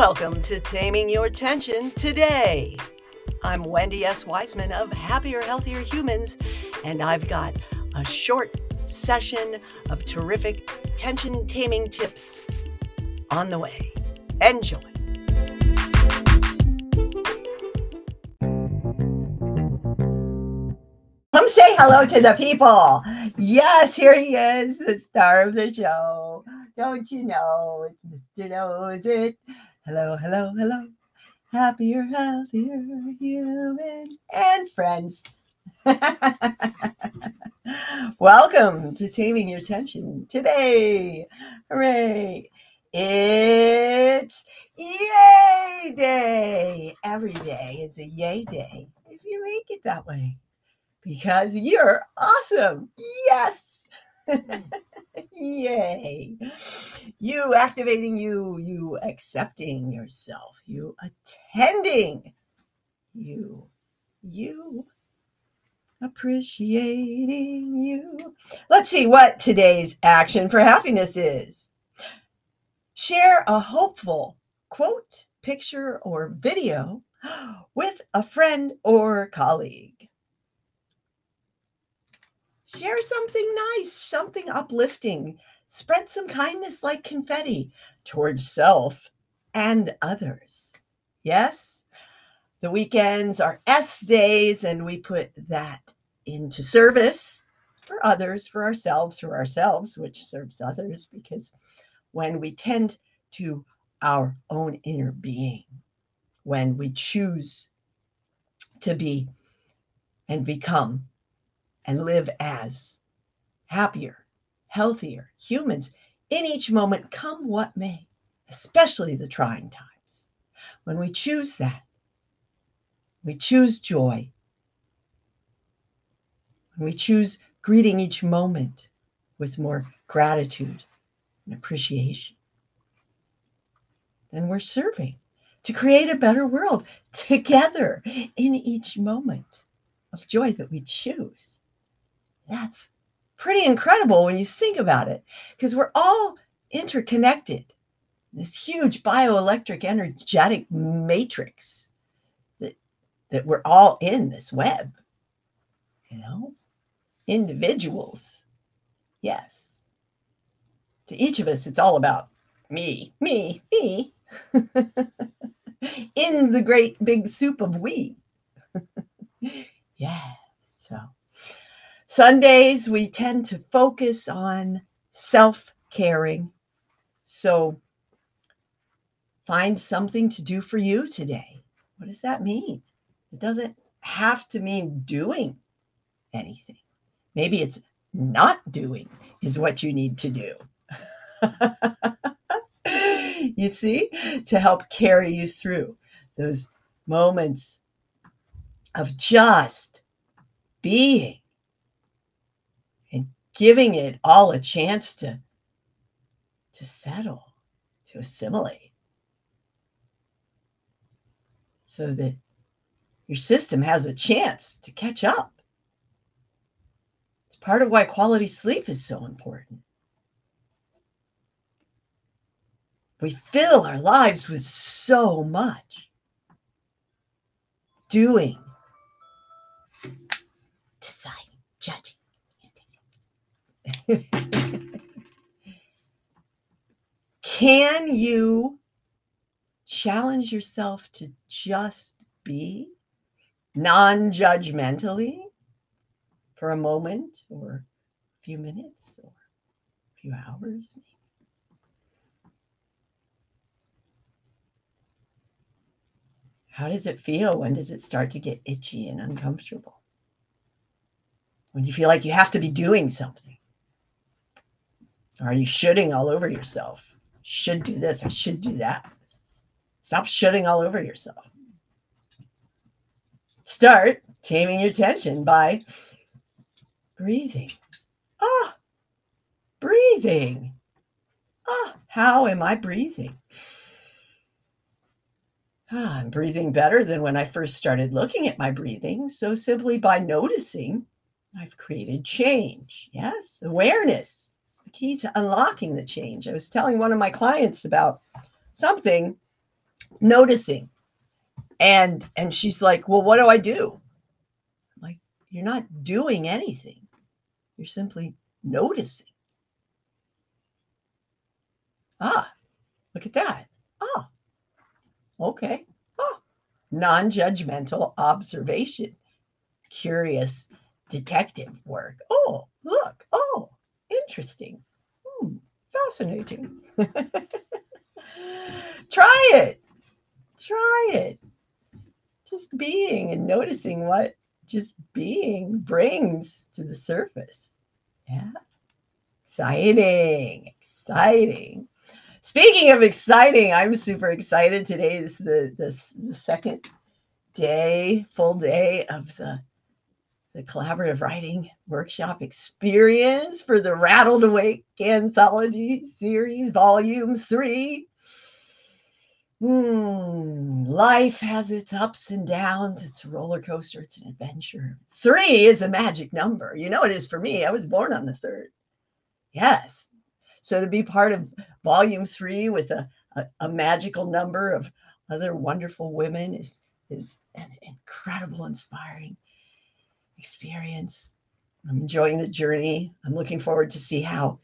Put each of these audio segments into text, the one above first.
Welcome to Taming Your Tension today. I'm Wendy S. Wiseman of Happier, Healthier Humans, and I've got a short session of terrific tension taming tips on the way. Enjoy. Come say hello to the people. Yes, here he is, the star of the show. Don't you know it's Mr. Knows It? Hello, hello, hello. Happier, healthier humans and friends. Welcome to Taming Your Tension today. Hooray! It's Yay Day. Every day is a Yay Day if you make it that way because you're awesome. Yes. Yay. You activating you, you accepting yourself, you attending you, you appreciating you. Let's see what today's action for happiness is. Share a hopeful quote, picture, or video with a friend or colleague share something nice, something uplifting. Spread some kindness like confetti towards self and others. Yes, the weekends are S days, and we put that into service for others, for ourselves, for ourselves, which serves others, because when we tend to our own inner being, when we choose to be and become and live as happier, healthier humans in each moment, come what may, especially the trying times. When we choose that, we choose joy. When we choose greeting each moment with more gratitude and appreciation, then we're serving to create a better world together in each moment of joy that we choose. That's pretty incredible when you think about it, because we're all interconnected. This huge bioelectric energetic matrix that, that we're all in this web, you know, individuals. Yes. To each of us, it's all about me, me, me. in the great big soup of we. yeah. Sundays, we tend to focus on self caring. So find something to do for you today. What does that mean? It doesn't have to mean doing anything. Maybe it's not doing is what you need to do. you see, to help carry you through those moments of just being giving it all a chance to to settle to assimilate. So that your system has a chance to catch up. It's part of why quality sleep is so important. We fill our lives with so much doing deciding judging Can you challenge yourself to just be non judgmentally for a moment or a few minutes or a few hours? How does it feel? When does it start to get itchy and uncomfortable? When you feel like you have to be doing something? Are you shooting all over yourself? Should do this, I should do that. Stop shooting all over yourself. Start taming your tension by breathing. Ah, breathing. Ah, how am I breathing? Ah, I'm breathing better than when I first started looking at my breathing. So simply by noticing, I've created change. Yes, awareness the key to unlocking the change. I was telling one of my clients about something noticing. And and she's like, "Well, what do I do?" I'm like, "You're not doing anything. You're simply noticing." Ah, look at that. Ah, okay. Ah, non judgmental observation, curious detective work. Oh, look. Oh, interesting. Hmm, fascinating. Try it. Try it. Just being and noticing what just being brings to the surface. Yeah. Exciting. Exciting. Speaking of exciting, I'm super excited. Today is the, the, the second day, full day of the the collaborative writing workshop experience for the Rattled Awake anthology series, volume three. Hmm, life has its ups and downs. It's a roller coaster. It's an adventure. Three is a magic number. You know it is for me. I was born on the third. Yes. So to be part of volume three with a, a, a magical number of other wonderful women is is an incredible, inspiring experience. I'm enjoying the journey. I'm looking forward to see how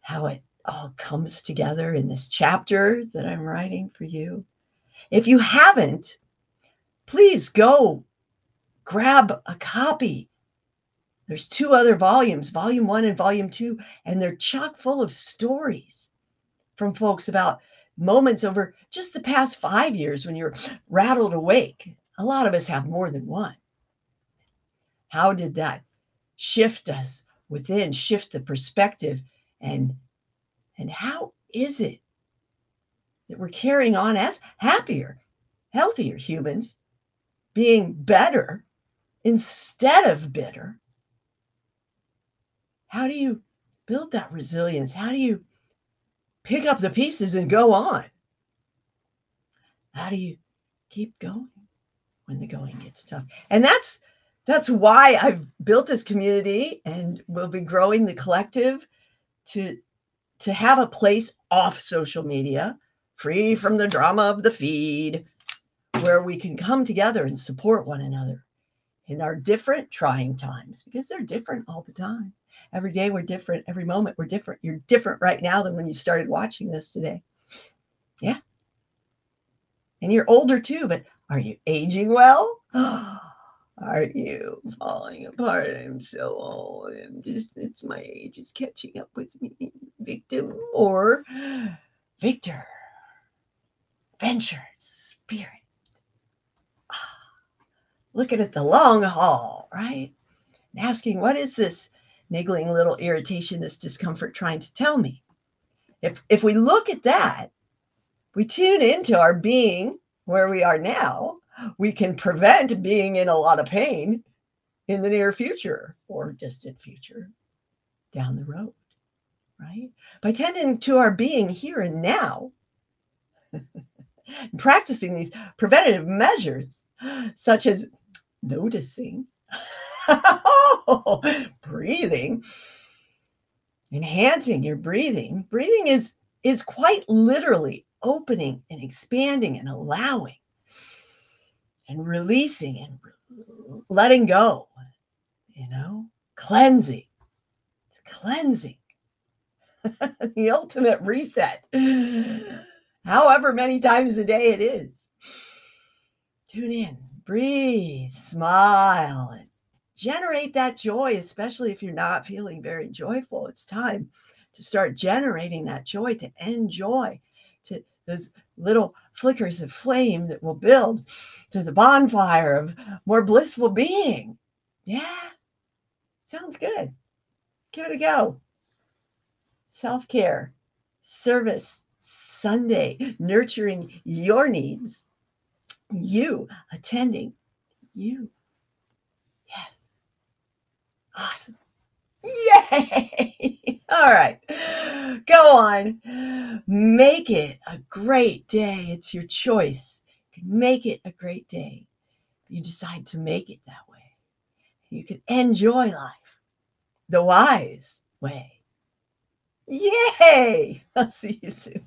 how it all comes together in this chapter that I'm writing for you. If you haven't, please go grab a copy. There's two other volumes, volume 1 and volume 2, and they're chock full of stories from folks about moments over just the past 5 years when you're rattled awake. A lot of us have more than one. How did that shift us within, shift the perspective? And, and how is it that we're carrying on as happier, healthier humans, being better instead of bitter? How do you build that resilience? How do you pick up the pieces and go on? How do you keep going when the going gets tough? And that's that's why I've built this community and we'll be growing the collective to to have a place off social media, free from the drama of the feed, where we can come together and support one another in our different trying times because they're different all the time. Every day we're different, every moment we're different. You're different right now than when you started watching this today. Yeah. And you're older too, but are you aging well? Are you falling apart? I'm so old. I'm just, it's my age is catching up with me. Victim or Victor. Venture, spirit. Ah, looking at the long haul, right? And asking, what is this niggling little irritation, this discomfort trying to tell me? If if we look at that, we tune into our being where we are now we can prevent being in a lot of pain in the near future or distant future down the road, right? By tending to our being here and now, practicing these preventative measures, such as noticing, breathing, enhancing your breathing. Breathing is is quite literally opening and expanding and allowing and releasing and letting go, you know, cleansing. It's cleansing. the ultimate reset. However many times a day it is. Tune in, breathe, smile, and generate that joy, especially if you're not feeling very joyful. It's time to start generating that joy, to enjoy, to those little flickers of flame that will build to the bonfire of more blissful being. Yeah, sounds good. Give it a go. Self care, service, Sunday, nurturing your needs, you attending you. Yes. Awesome. Yay! All right. Go on. Make it a great day. It's your choice. Can make it a great day. You decide to make it that way. You can enjoy life the wise way. Yay! I'll see you soon.